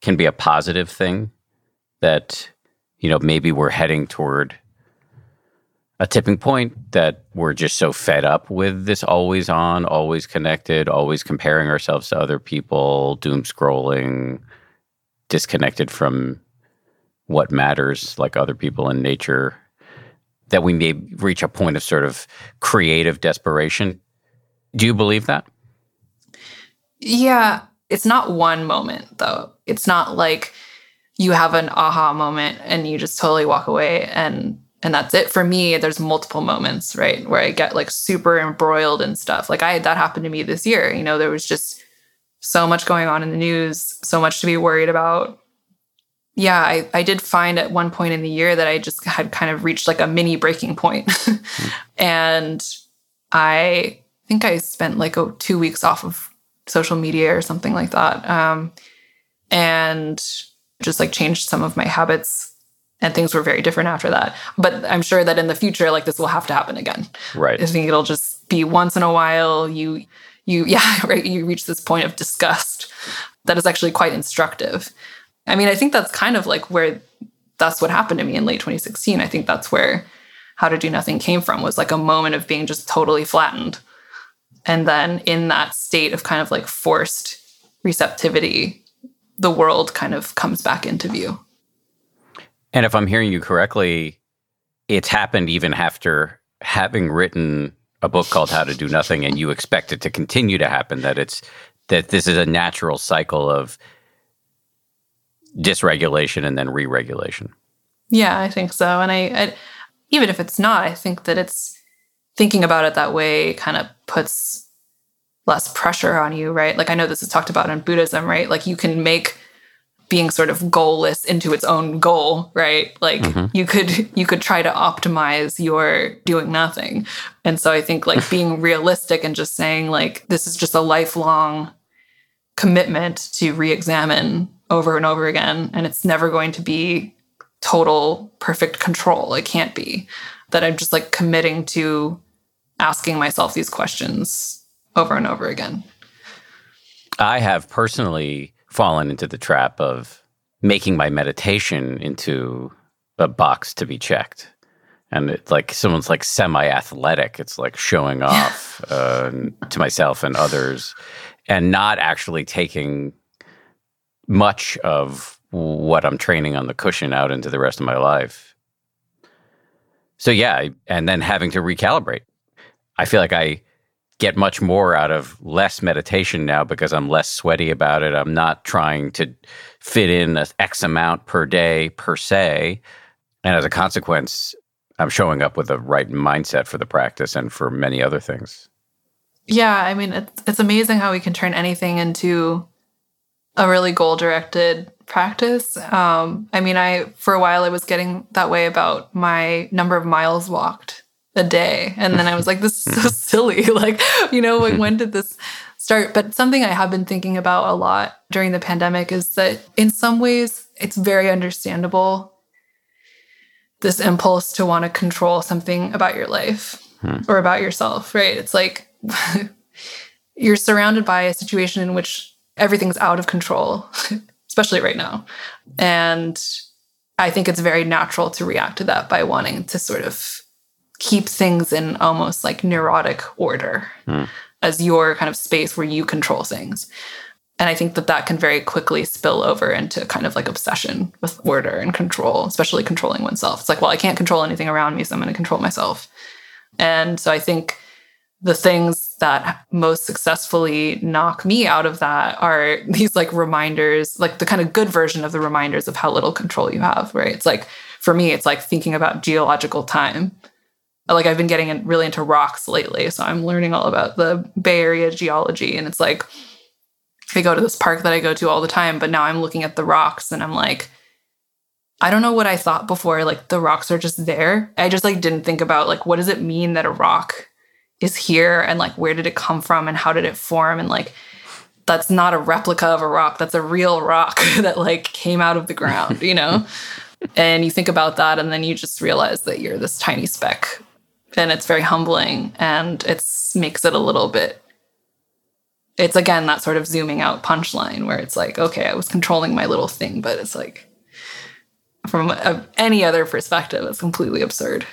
can be a positive thing, that, you know, maybe we're heading toward a tipping point that we're just so fed up with this always on, always connected, always comparing ourselves to other people, doom scrolling, disconnected from what matters, like other people in nature, that we may reach a point of sort of creative desperation. Do you believe that? Yeah. It's not one moment, though. It's not like you have an aha moment and you just totally walk away and and that's it for me there's multiple moments right where i get like super embroiled and stuff like i had that happened to me this year you know there was just so much going on in the news so much to be worried about yeah i, I did find at one point in the year that i just had kind of reached like a mini breaking point mm. and i think i spent like oh, two weeks off of social media or something like that um, and just like changed some of my habits and things were very different after that. But I'm sure that in the future, like this will have to happen again. Right. I think it'll just be once in a while you you yeah, right, you reach this point of disgust that is actually quite instructive. I mean, I think that's kind of like where that's what happened to me in late 2016. I think that's where How to Do Nothing came from was like a moment of being just totally flattened. And then in that state of kind of like forced receptivity, the world kind of comes back into view. And if I'm hearing you correctly, it's happened even after having written a book called How to Do Nothing, and you expect it to continue to happen. That it's that this is a natural cycle of dysregulation and then re-regulation. Yeah, I think so. And I, I even if it's not, I think that it's thinking about it that way kind of puts less pressure on you, right? Like I know this is talked about in Buddhism, right? Like you can make being sort of goalless into its own goal, right? Like mm-hmm. you could you could try to optimize your doing nothing. And so I think like being realistic and just saying like this is just a lifelong commitment to re-examine over and over again and it's never going to be total perfect control. It can't be. That I'm just like committing to asking myself these questions over and over again. I have personally fallen into the trap of making my meditation into a box to be checked. And it's like someone's like semi athletic. It's like showing off uh, to myself and others and not actually taking much of what I'm training on the cushion out into the rest of my life. So, yeah, and then having to recalibrate. I feel like I get much more out of less meditation now because I'm less sweaty about it. I'm not trying to fit in an X amount per day per se. And as a consequence, I'm showing up with the right mindset for the practice and for many other things. Yeah, I mean, it's, it's amazing how we can turn anything into a really goal directed practice. Um, I mean, I for a while I was getting that way about my number of miles walked a day, and then I was like, "This is so silly." Like, you know, like, when did this start? But something I have been thinking about a lot during the pandemic is that in some ways it's very understandable this impulse to want to control something about your life hmm. or about yourself, right? It's like you're surrounded by a situation in which everything's out of control, especially right now. And I think it's very natural to react to that by wanting to sort of keep things in almost like neurotic order mm. as your kind of space where you control things. And I think that that can very quickly spill over into kind of like obsession with order and control, especially controlling oneself. It's like, well, I can't control anything around me, so I'm going to control myself. And so I think the things that most successfully knock me out of that are these like reminders, like the kind of good version of the reminders of how little control you have, right? It's like, for me, it's like thinking about geological time. Like I've been getting in, really into rocks lately. So I'm learning all about the Bay Area geology. And it's like, I go to this park that I go to all the time, but now I'm looking at the rocks and I'm like, I don't know what I thought before. Like the rocks are just there. I just like didn't think about like, what does it mean that a rock is here and like where did it come from and how did it form and like that's not a replica of a rock that's a real rock that like came out of the ground you know and you think about that and then you just realize that you're this tiny speck and it's very humbling and it makes it a little bit it's again that sort of zooming out punchline where it's like okay i was controlling my little thing but it's like from a, any other perspective it's completely absurd.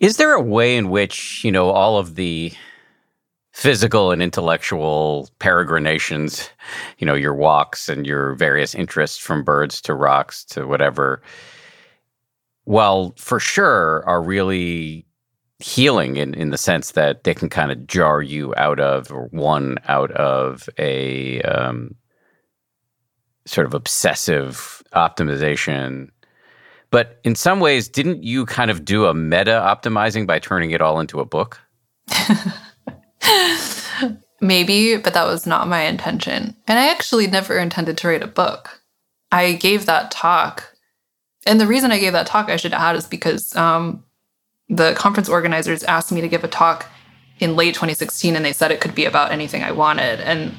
Is there a way in which, you know, all of the physical and intellectual peregrinations, you know, your walks and your various interests from birds to rocks to whatever, well, for sure are really healing in, in the sense that they can kind of jar you out of or one out of a um, sort of obsessive optimization but in some ways, didn't you kind of do a meta optimizing by turning it all into a book? Maybe, but that was not my intention. And I actually never intended to write a book. I gave that talk. And the reason I gave that talk, I should add, is because um, the conference organizers asked me to give a talk in late 2016 and they said it could be about anything I wanted. And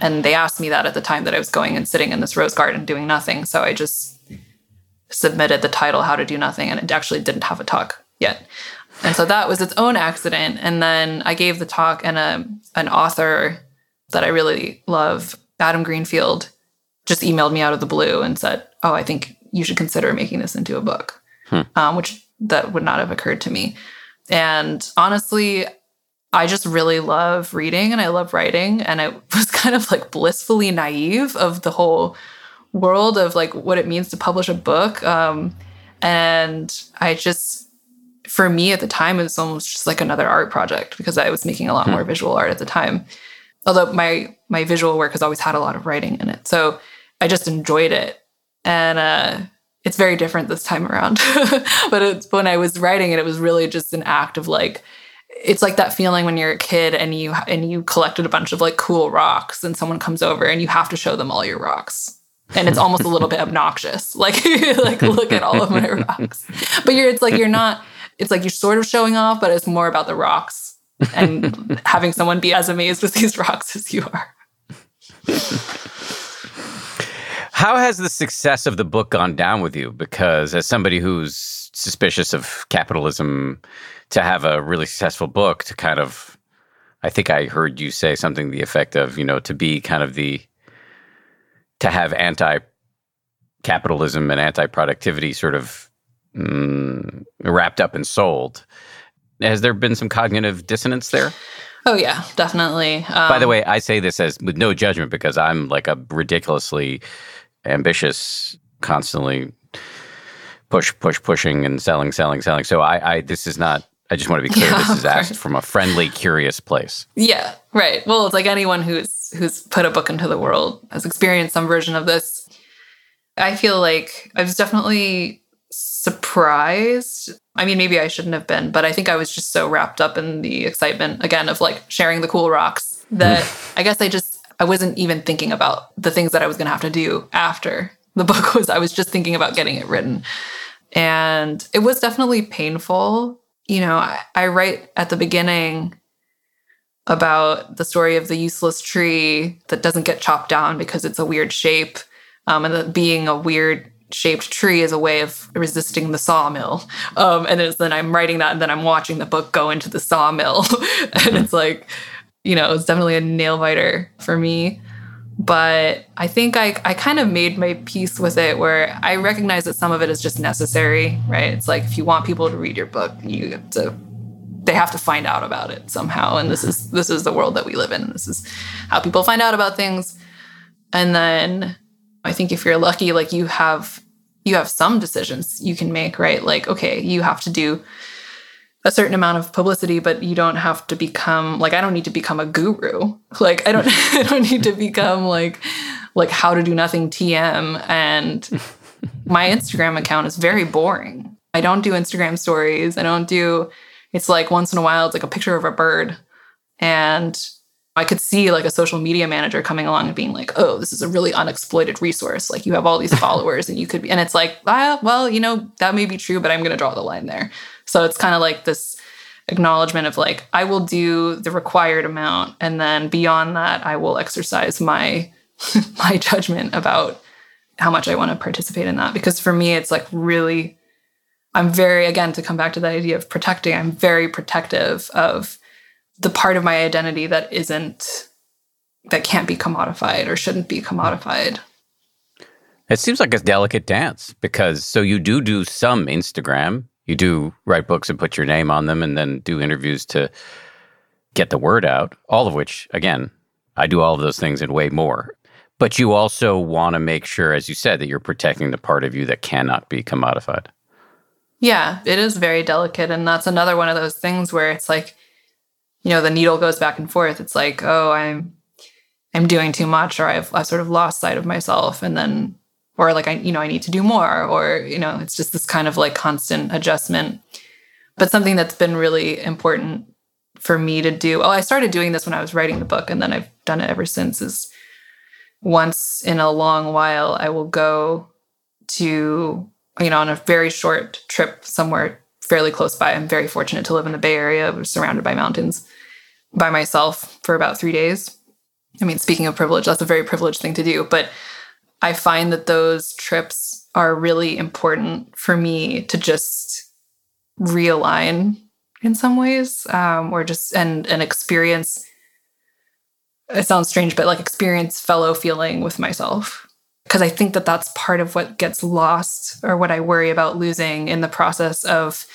and they asked me that at the time that I was going and sitting in this rose garden doing nothing. So I just submitted the title How to Do Nothing and it actually didn't have a talk yet. And so that was its own accident. And then I gave the talk and a, an author that I really love, Adam Greenfield, just emailed me out of the blue and said, Oh, I think you should consider making this into a book, hmm. um, which that would not have occurred to me. And honestly, I just really love reading and I love writing. And I was kind of like blissfully naive of the whole world of like what it means to publish a book. Um, and I just, for me at the time, it was almost just like another art project because I was making a lot more hmm. visual art at the time. Although my my visual work has always had a lot of writing in it, so I just enjoyed it. And uh, it's very different this time around. but when I was writing it, it was really just an act of like, it's like that feeling when you're a kid and you and you collected a bunch of like cool rocks and someone comes over and you have to show them all your rocks. And it's almost a little bit obnoxious. Like like look at all of my rocks. But you're it's like you're not it's like you're sort of showing off but it's more about the rocks and having someone be as amazed with these rocks as you are how has the success of the book gone down with you because as somebody who's suspicious of capitalism to have a really successful book to kind of I think I heard you say something the effect of, you know, to be kind of the to have anti capitalism and anti productivity sort of mm, wrapped up and sold. Has there been some cognitive dissonance there? Oh yeah, definitely. Um, By the um, way, I say this as with no judgment because I'm like a ridiculously ambitious, constantly push, push, pushing and selling, selling, selling. So I, I this is not I just want to be clear. Yeah, this is asked from a friendly, curious place. Yeah, right. Well, it's like anyone who's who's put a book into the world has experienced some version of this. I feel like I was definitely surprised. I mean, maybe I shouldn't have been, but I think I was just so wrapped up in the excitement again of like sharing the cool rocks that I guess I just I wasn't even thinking about the things that I was going to have to do after the book was. I was just thinking about getting it written. And it was definitely painful you know, I, I write at the beginning about the story of the useless tree that doesn't get chopped down because it's a weird shape. Um, and that being a weird shaped tree is a way of resisting the sawmill. Um, and then I'm writing that and then I'm watching the book go into the sawmill. and it's like, you know, it's definitely a nail biter for me but I think I, I kind of made my peace with it where I recognize that some of it is just necessary, right? It's like if you want people to read your book, you have to they have to find out about it somehow. And this is this is the world that we live in. This is how people find out about things. And then I think if you're lucky, like you have you have some decisions you can make, right? Like, okay, you have to do a certain amount of publicity, but you don't have to become like I don't need to become a guru. Like I don't I don't need to become like like how to do nothing TM and my Instagram account is very boring. I don't do Instagram stories. I don't do it's like once in a while it's like a picture of a bird and I could see like a social media manager coming along and being like, "Oh, this is a really unexploited resource. Like you have all these followers and you could be." And it's like, "Ah, well, you know, that may be true, but I'm going to draw the line there." So it's kind of like this acknowledgement of like, I will do the required amount. And then beyond that, I will exercise my my judgment about how much I want to participate in that. Because for me, it's like really, I'm very, again, to come back to the idea of protecting, I'm very protective of the part of my identity that isn't, that can't be commodified or shouldn't be commodified. It seems like a delicate dance because so you do do some Instagram, you do write books and put your name on them and then do interviews to get the word out, all of which, again, I do all of those things and way more. But you also want to make sure, as you said, that you're protecting the part of you that cannot be commodified. Yeah, it is very delicate. And that's another one of those things where it's like, you know, the needle goes back and forth. It's like, oh, I'm I'm doing too much or I've, I've sort of lost sight of myself. And then or like I, you know, I need to do more, or, you know, it's just this kind of like constant adjustment. But something that's been really important for me to do, oh, I started doing this when I was writing the book, and then I've done it ever since, is once in a long while, I will go to, you know, on a very short trip somewhere fairly close by. I'm very fortunate to live in the Bay Area, surrounded by mountains by myself for about three days. I mean, speaking of privilege, that's a very privileged thing to do. But I find that those trips are really important for me to just realign in some ways, um, or just and and experience. It sounds strange, but like experience fellow feeling with myself because I think that that's part of what gets lost or what I worry about losing in the process of,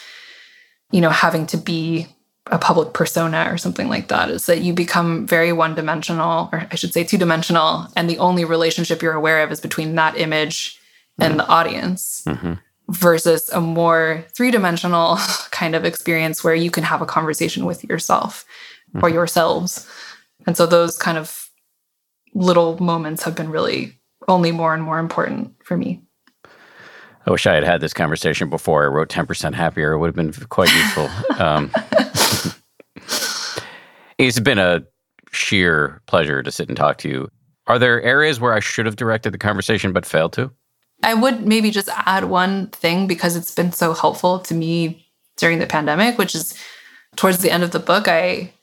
you know, having to be a public persona or something like that is that you become very one dimensional, or I should say two dimensional, and the only relationship you're aware of is between that image and mm-hmm. the audience. Mm-hmm. Versus a more three dimensional kind of experience where you can have a conversation with yourself mm-hmm. or yourselves. And so those kind of little moments have been really only more and more important for me. I wish I had had this conversation before I wrote 10% Happier. It would have been quite useful. um, it's been a sheer pleasure to sit and talk to you. Are there areas where I should have directed the conversation but failed to? I would maybe just add one thing because it's been so helpful to me during the pandemic, which is towards the end of the book, I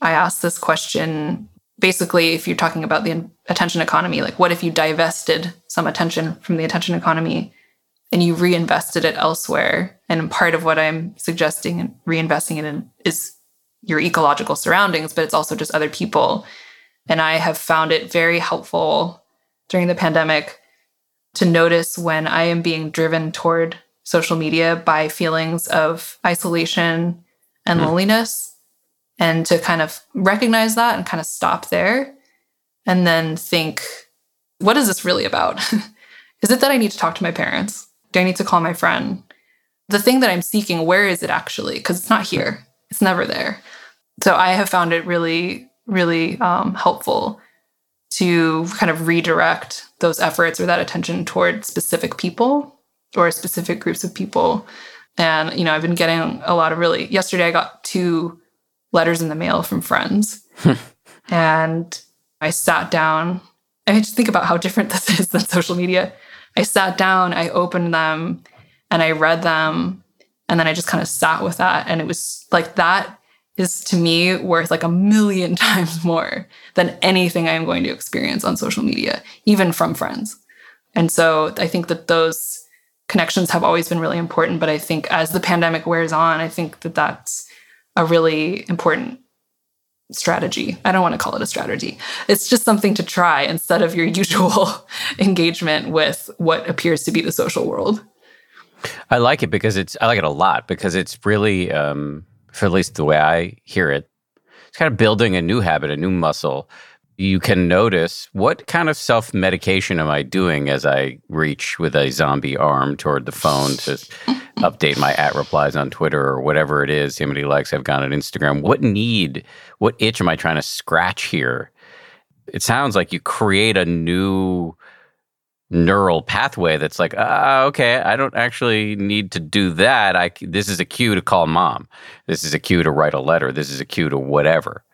I asked this question basically if you're talking about the attention economy, like what if you divested some attention from the attention economy and you reinvested it elsewhere? And part of what I'm suggesting and reinvesting it in is your ecological surroundings, but it's also just other people. And I have found it very helpful during the pandemic to notice when I am being driven toward social media by feelings of isolation and mm. loneliness, and to kind of recognize that and kind of stop there and then think, what is this really about? is it that I need to talk to my parents? Do I need to call my friend? The thing that I'm seeking, where is it actually? Because it's not here, it's never there. So I have found it really, really um, helpful to kind of redirect those efforts or that attention toward specific people or specific groups of people. And, you know, I've been getting a lot of really, yesterday I got two letters in the mail from friends. and I sat down. I just think about how different this is than social media. I sat down, I opened them, and I read them. And then I just kind of sat with that. And it was like that is to me worth like a million times more than anything I am going to experience on social media, even from friends. And so I think that those connections have always been really important. But I think as the pandemic wears on, I think that that's a really important strategy. I don't want to call it a strategy. It's just something to try instead of your usual engagement with what appears to be the social world. I like it because it's I like it a lot because it's really um for at least the way I hear it, it's kind of building a new habit, a new muscle. You can notice what kind of self medication am I doing as I reach with a zombie arm toward the phone to update my at replies on Twitter or whatever it is, many likes I've got on Instagram. What need, what itch am I trying to scratch here? It sounds like you create a new neural pathway that's like, ah, okay, I don't actually need to do that. I this is a cue to call mom. This is a cue to write a letter. This is a cue to whatever.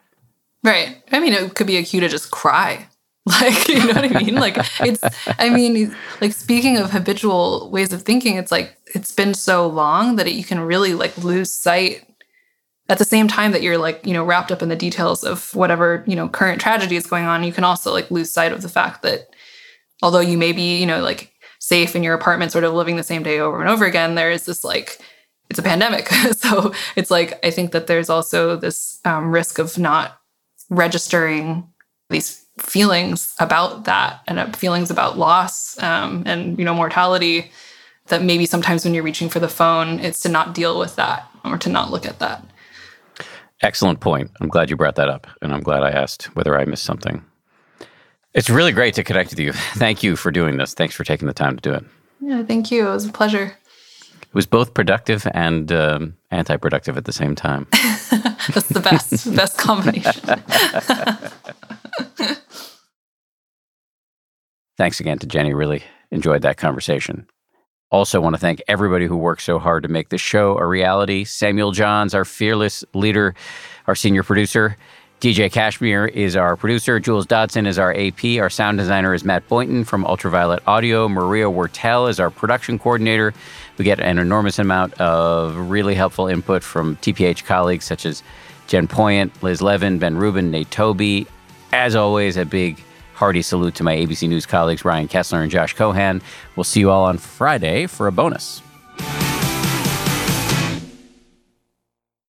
Right. I mean, it could be a cue to just cry. Like, you know what I mean? Like, it's, I mean, like, speaking of habitual ways of thinking, it's like, it's been so long that it, you can really like lose sight at the same time that you're like, you know, wrapped up in the details of whatever, you know, current tragedy is going on. You can also like lose sight of the fact that although you may be, you know, like safe in your apartment, sort of living the same day over and over again, there is this like, it's a pandemic. so it's like, I think that there's also this um, risk of not registering these feelings about that and uh, feelings about loss um, and, you know, mortality that maybe sometimes when you're reaching for the phone, it's to not deal with that or to not look at that. Excellent point. I'm glad you brought that up. And I'm glad I asked whether I missed something. It's really great to connect with you. Thank you for doing this. Thanks for taking the time to do it. Yeah, thank you. It was a pleasure. It was both productive and um, anti-productive at the same time. That's the best, best combination. Thanks again to Jenny. Really enjoyed that conversation. Also, want to thank everybody who worked so hard to make this show a reality. Samuel Johns, our fearless leader, our senior producer. DJ Cashmere is our producer. Jules Dodson is our AP. Our sound designer is Matt Boynton from Ultraviolet Audio. Maria Wartel is our production coordinator. We get an enormous amount of really helpful input from TPH colleagues such as Jen Poyant, Liz Levin, Ben Rubin, Nate Toby. As always, a big hearty salute to my ABC News colleagues Ryan Kessler and Josh Cohan. We'll see you all on Friday for a bonus.